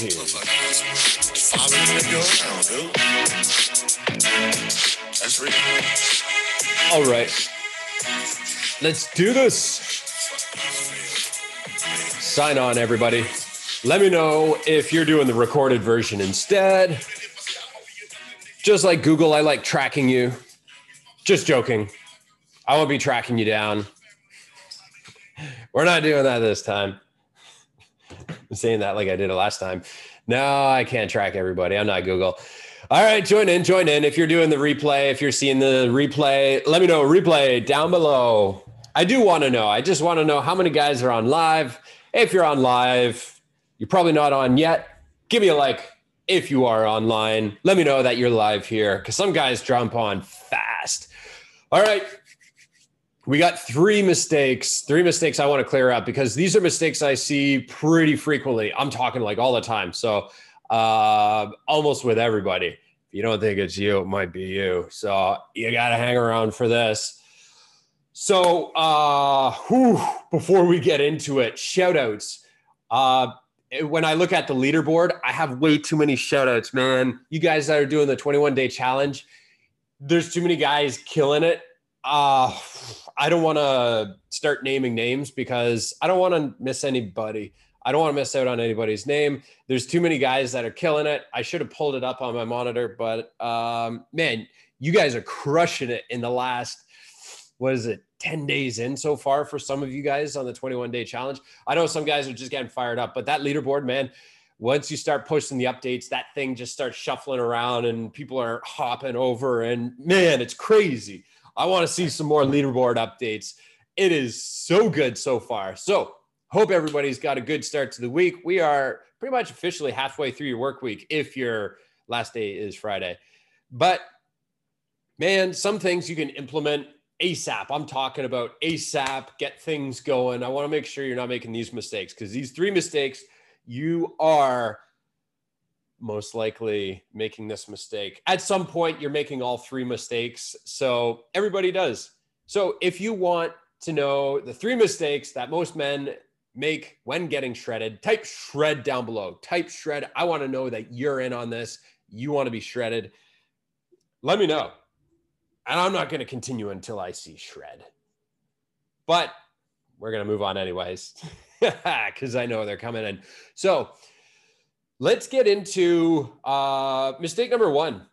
around, dude. That's real. All right. Let's do this. Sign on, everybody. Let me know if you're doing the recorded version instead. Just like Google, I like tracking you. Just joking. I won't be tracking you down. We're not doing that this time. Saying that like I did it last time. No, I can't track everybody. I'm not Google. All right, join in, join in. If you're doing the replay, if you're seeing the replay, let me know. Replay down below. I do want to know. I just want to know how many guys are on live. If you're on live, you're probably not on yet. Give me a like if you are online. Let me know that you're live here because some guys jump on fast. All right. We got three mistakes, three mistakes I want to clear up because these are mistakes I see pretty frequently. I'm talking like all the time. So, uh, almost with everybody. If you don't think it's you, it might be you. So, you got to hang around for this. So, uh, whew, before we get into it, shout outs. Uh, when I look at the leaderboard, I have way too many shout outs, man. You guys that are doing the 21 day challenge, there's too many guys killing it. Uh, I don't want to start naming names because I don't want to miss anybody. I don't want to miss out on anybody's name. There's too many guys that are killing it. I should have pulled it up on my monitor, but um, man, you guys are crushing it in the last, what is it, 10 days in so far for some of you guys on the 21 day challenge. I know some guys are just getting fired up, but that leaderboard, man, once you start posting the updates, that thing just starts shuffling around and people are hopping over. And man, it's crazy. I want to see some more leaderboard updates. It is so good so far. So, hope everybody's got a good start to the week. We are pretty much officially halfway through your work week if your last day is Friday. But man, some things you can implement ASAP. I'm talking about ASAP, get things going. I want to make sure you're not making these mistakes because these three mistakes, you are most likely making this mistake. At some point, you're making all three mistakes. So everybody does. So if you want to know the three mistakes that most men make when getting shredded, type shred down below. Type shred. I want to know that you're in on this. You want to be shredded. Let me know. And I'm not going to continue until I see shred. But we're going to move on anyways, because I know they're coming in. So, let's get into uh, mistake number one.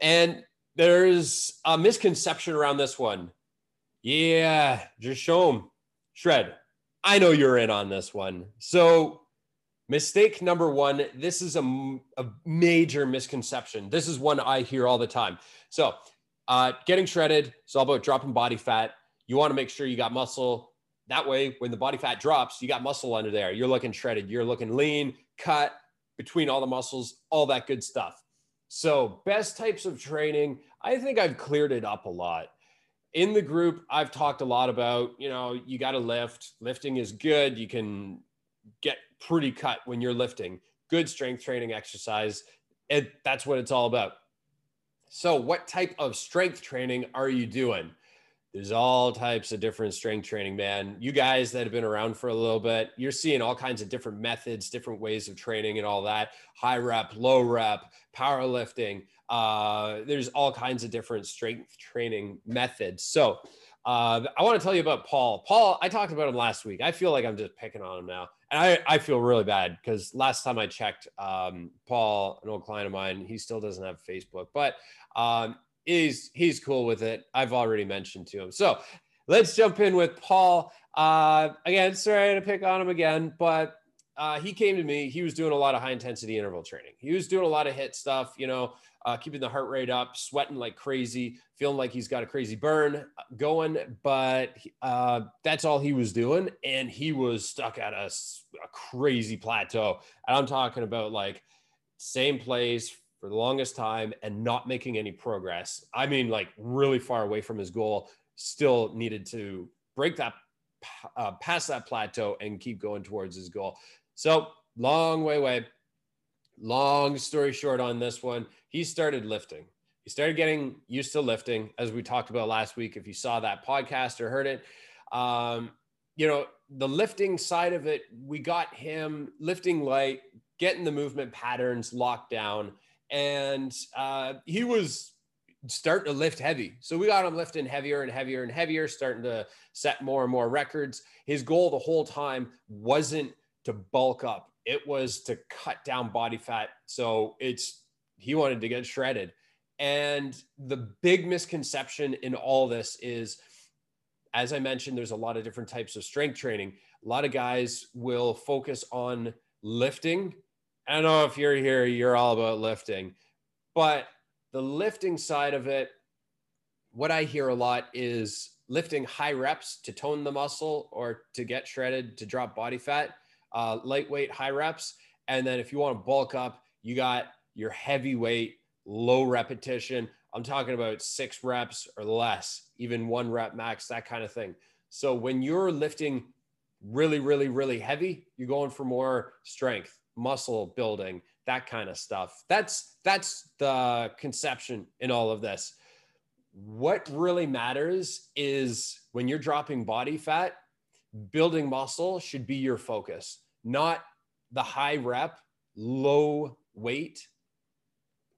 And there's a misconception around this one. Yeah, just show them. Shred. I know you're in on this one. So, mistake number one this is a, a major misconception. This is one I hear all the time. So, uh, getting shredded is all about dropping body fat. You want to make sure you got muscle. That way, when the body fat drops, you got muscle under there. You're looking shredded. You're looking lean, cut, between all the muscles, all that good stuff. So, best types of training, I think I've cleared it up a lot. In the group, I've talked a lot about, you know, you got to lift. Lifting is good. You can get pretty cut when you're lifting. Good strength training exercise. It, that's what it's all about. So, what type of strength training are you doing? There's all types of different strength training, man. You guys that have been around for a little bit, you're seeing all kinds of different methods, different ways of training, and all that. High rep, low rep, powerlifting. Uh, there's all kinds of different strength training methods. So, uh, I want to tell you about Paul. Paul, I talked about him last week. I feel like I'm just picking on him now. And I, I feel really bad because last time I checked, um, Paul, an old client of mine, he still doesn't have Facebook, but um, he's he's cool with it. I've already mentioned to him. So let's jump in with Paul. Uh, again, sorry to pick on him again, but uh, he came to me. He was doing a lot of high intensity interval training. He was doing a lot of HIIT stuff, you know, uh, keeping the heart rate up, sweating like crazy, feeling like he's got a crazy burn going. But uh, that's all he was doing. And he was stuck at a, a crazy plateau. And I'm talking about like same place, for the longest time and not making any progress. I mean, like really far away from his goal, still needed to break that, uh, past that plateau and keep going towards his goal. So, long way way. Long story short on this one, he started lifting. He started getting used to lifting, as we talked about last week. If you saw that podcast or heard it, um, you know, the lifting side of it, we got him lifting light, getting the movement patterns locked down. And uh, he was starting to lift heavy. So we got him lifting heavier and heavier and heavier, starting to set more and more records. His goal the whole time wasn't to bulk up, it was to cut down body fat. So it's, he wanted to get shredded. And the big misconception in all this is, as I mentioned, there's a lot of different types of strength training. A lot of guys will focus on lifting. I don't know if you're here, you're all about lifting, but the lifting side of it, what I hear a lot is lifting high reps to tone the muscle or to get shredded to drop body fat, uh, lightweight high reps. And then if you want to bulk up, you got your heavyweight low repetition. I'm talking about six reps or less, even one rep max, that kind of thing. So when you're lifting really, really, really heavy, you're going for more strength, muscle building, that kind of stuff. That's that's the conception in all of this. What really matters is when you're dropping body fat, building muscle should be your focus, not the high rep, low weight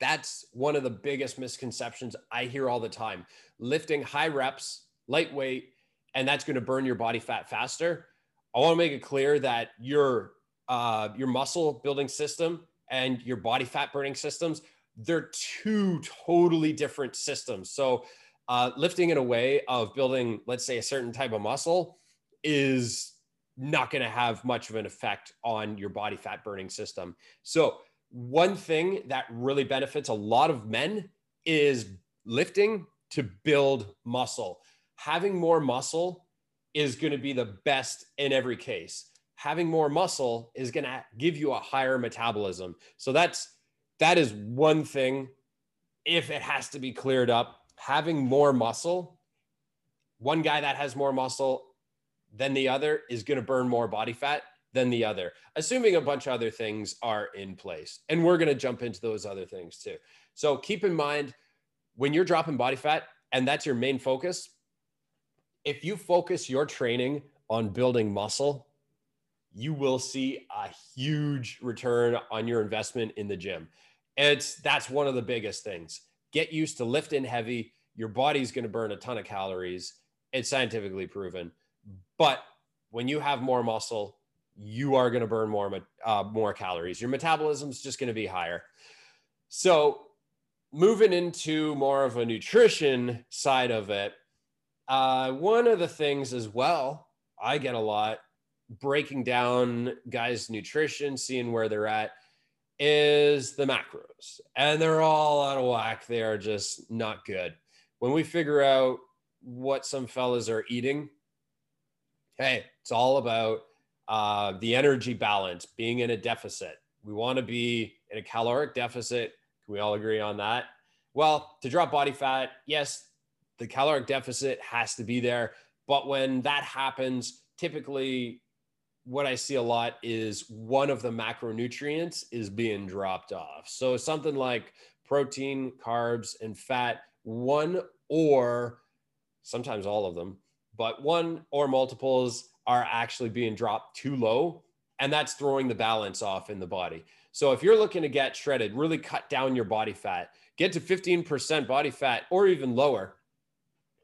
that's one of the biggest misconceptions I hear all the time. Lifting high reps, lightweight, and that's going to burn your body fat faster. I want to make it clear that your uh, your muscle building system and your body fat burning systems they're two totally different systems. So uh, lifting in a way of building, let's say, a certain type of muscle is not going to have much of an effect on your body fat burning system. So one thing that really benefits a lot of men is lifting to build muscle. Having more muscle is going to be the best in every case. Having more muscle is going to give you a higher metabolism. So that's that is one thing if it has to be cleared up, having more muscle, one guy that has more muscle than the other is going to burn more body fat than the other, assuming a bunch of other things are in place. And we're going to jump into those other things too. So keep in mind when you're dropping body fat and that's your main focus, if you focus your training on building muscle, you will see a huge return on your investment in the gym. It's that's one of the biggest things. Get used to lifting heavy. Your body's going to burn a ton of calories. It's scientifically proven. But when you have more muscle, you are going to burn more uh, more calories. Your metabolism is just going to be higher. So, moving into more of a nutrition side of it, uh, one of the things as well I get a lot breaking down guys' nutrition, seeing where they're at, is the macros, and they're all out of whack. They are just not good. When we figure out what some fellas are eating, hey, it's all about uh, the energy balance, being in a deficit. We want to be in a caloric deficit. Can we all agree on that? Well, to drop body fat, yes, the caloric deficit has to be there. But when that happens, typically what I see a lot is one of the macronutrients is being dropped off. So something like protein, carbs, and fat, one or sometimes all of them, but one or multiples are actually being dropped too low. And that's throwing the balance off in the body. So if you're looking to get shredded, really cut down your body fat, get to 15% body fat or even lower,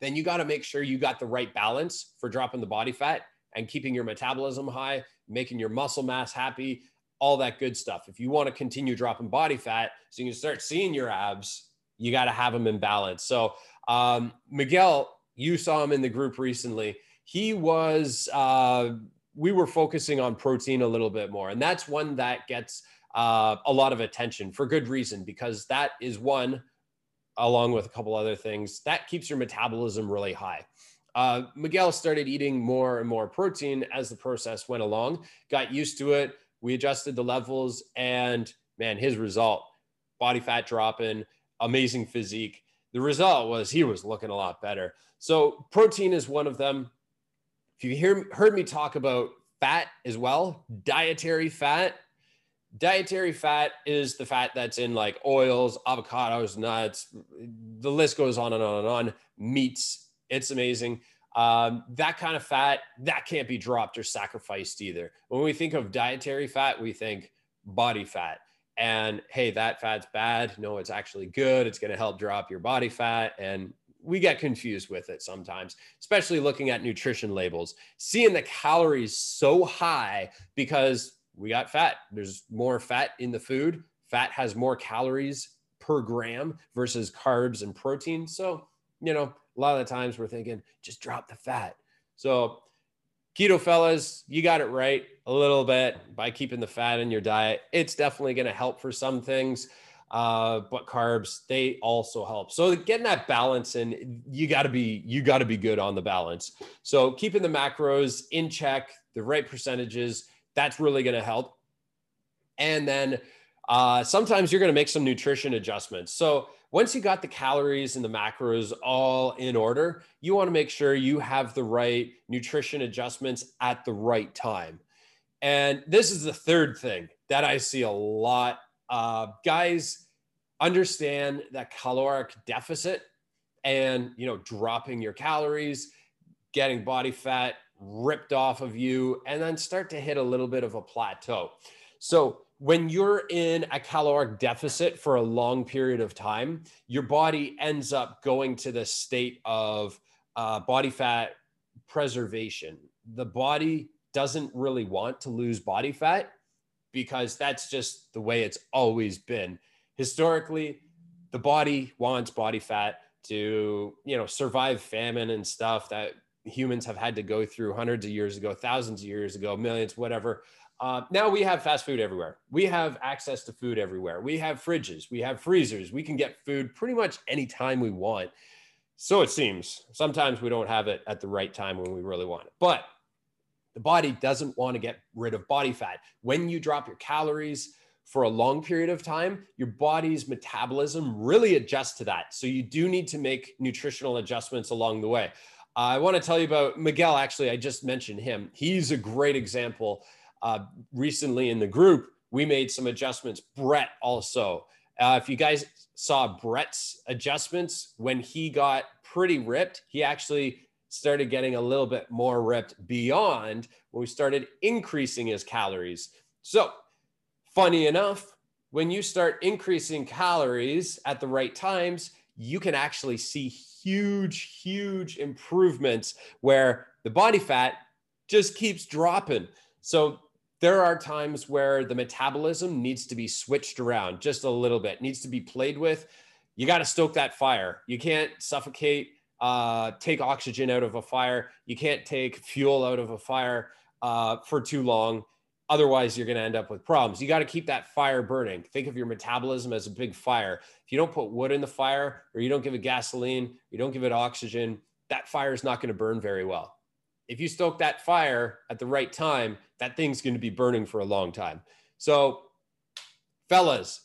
then you got to make sure you got the right balance for dropping the body fat and keeping your metabolism high, making your muscle mass happy, all that good stuff. If you want to continue dropping body fat so you can start seeing your abs, you got to have them in balance. So, um, Miguel, you saw him in the group recently he was uh, we were focusing on protein a little bit more and that's one that gets uh, a lot of attention for good reason because that is one along with a couple other things that keeps your metabolism really high uh, miguel started eating more and more protein as the process went along got used to it we adjusted the levels and man his result body fat dropping amazing physique the result was he was looking a lot better so protein is one of them if you hear heard me talk about fat as well, dietary fat, dietary fat is the fat that's in like oils, avocados, nuts. The list goes on and on and on. Meats, it's amazing. Um, that kind of fat that can't be dropped or sacrificed either. When we think of dietary fat, we think body fat. And hey, that fat's bad. No, it's actually good. It's going to help drop your body fat. And we get confused with it sometimes, especially looking at nutrition labels, seeing the calories so high because we got fat. There's more fat in the food. Fat has more calories per gram versus carbs and protein. So, you know, a lot of the times we're thinking just drop the fat. So, keto fellas, you got it right a little bit by keeping the fat in your diet. It's definitely going to help for some things. Uh, but carbs they also help so getting that balance and you got to be you got to be good on the balance so keeping the macros in check the right percentages that's really going to help and then uh, sometimes you're going to make some nutrition adjustments so once you got the calories and the macros all in order you want to make sure you have the right nutrition adjustments at the right time. And this is the third thing that i see a lot uh, guys understand that caloric deficit and you know dropping your calories getting body fat ripped off of you and then start to hit a little bit of a plateau. So when you're in a caloric deficit for a long period of time your body ends up going to the state of uh, body fat preservation the body doesn't really want to lose body fat because that's just the way it's always been. Historically, the body wants body fat to, you know, survive famine and stuff that humans have had to go through hundreds of years ago, thousands of years ago, millions, whatever. Uh, now we have fast food everywhere. We have access to food everywhere. We have fridges, we have freezers. We can get food pretty much anytime we want. So it seems. Sometimes we don't have it at the right time when we really want it. But the body doesn't want to get rid of body fat. When you drop your calories for a long period of time, your body's metabolism really adjusts to that. So you do need to make nutritional adjustments along the way. I want to tell you about Miguel. Actually, I just mentioned him. He's a great example. Uh, recently in the group, we made some adjustments. Brett also. Uh, if you guys saw Brett's adjustments when he got pretty ripped, he actually started getting a little bit more ripped beyond when we started increasing his calories. So, funny enough, when you start increasing calories at the right times, you can actually see huge, huge improvements where the body fat just keeps dropping. So, there are times where the metabolism needs to be switched around just a little bit, needs to be played with. You got to stoke that fire. You can't suffocate uh, take oxygen out of a fire. You can't take fuel out of a fire uh, for too long. Otherwise, you're going to end up with problems. You got to keep that fire burning. Think of your metabolism as a big fire. If you don't put wood in the fire or you don't give it gasoline, you don't give it oxygen, that fire is not going to burn very well. If you stoke that fire at the right time, that thing's going to be burning for a long time. So, fellas,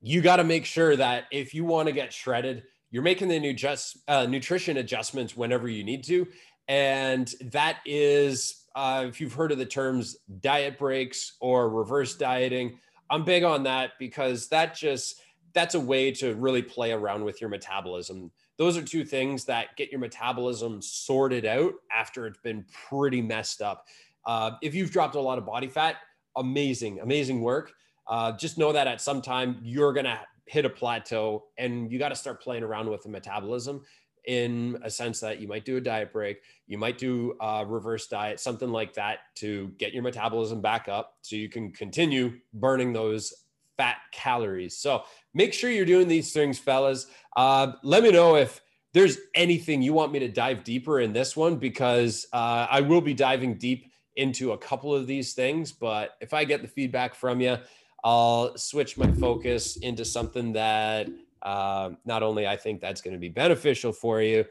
you got to make sure that if you want to get shredded, you're making the new just uh, nutrition adjustments whenever you need to and that is uh, if you've heard of the terms diet breaks or reverse dieting i'm big on that because that just that's a way to really play around with your metabolism those are two things that get your metabolism sorted out after it's been pretty messed up. Uh, if you've dropped a lot of body fat amazing amazing work. Uh, just know that at some time you're going to hit a plateau and you got to start playing around with the metabolism in a sense that you might do a diet break, you might do a reverse diet, something like that to get your metabolism back up so you can continue burning those fat calories. So make sure you're doing these things, fellas. Uh, let me know if there's anything you want me to dive deeper in this one because uh, I will be diving deep into a couple of these things. But if I get the feedback from you, I'll switch my focus into something that uh, not only I think that's going to be beneficial for you,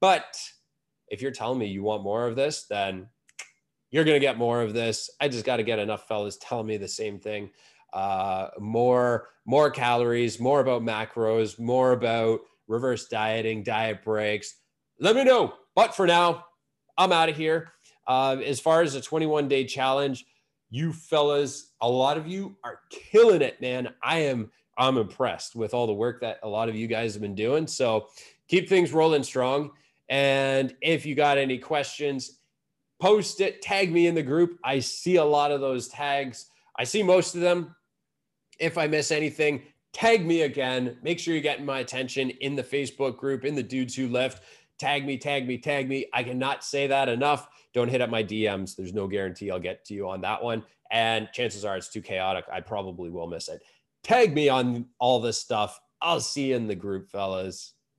but if you're telling me you want more of this, then you're going to get more of this. I just got to get enough fellas telling me the same thing. Uh, more, more calories, more about macros, more about reverse dieting, diet breaks. Let me know. But for now, I'm out of here. Uh, as far as the 21 day challenge, you fellas, a lot of you are killing it, man. I am I'm impressed with all the work that a lot of you guys have been doing. So keep things rolling strong. And if you got any questions, post it, tag me in the group. I see a lot of those tags. I see most of them. If I miss anything, tag me again. Make sure you're getting my attention in the Facebook group, in the dudes who left. Tag me, tag me, tag me. I cannot say that enough. Don't hit up my DMs. There's no guarantee I'll get to you on that one. And chances are it's too chaotic. I probably will miss it. Tag me on all this stuff. I'll see you in the group, fellas.